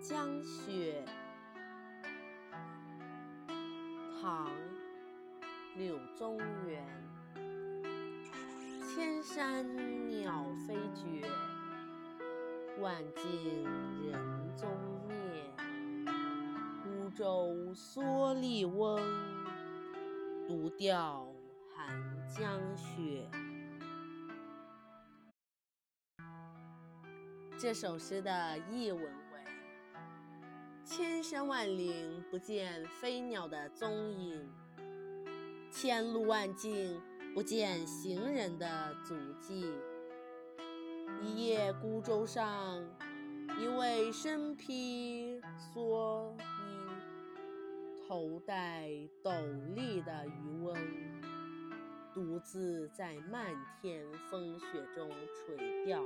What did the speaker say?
江雪》唐·柳宗元。千山鸟飞绝，万径人踪灭。孤舟蓑笠翁，独钓寒江雪。这首诗的译文：千山万岭不见飞鸟的踪影，千路万径不见行人的足迹。一叶孤舟上，一位身披蓑衣、头戴斗笠的渔翁，独自在漫天风雪中垂钓。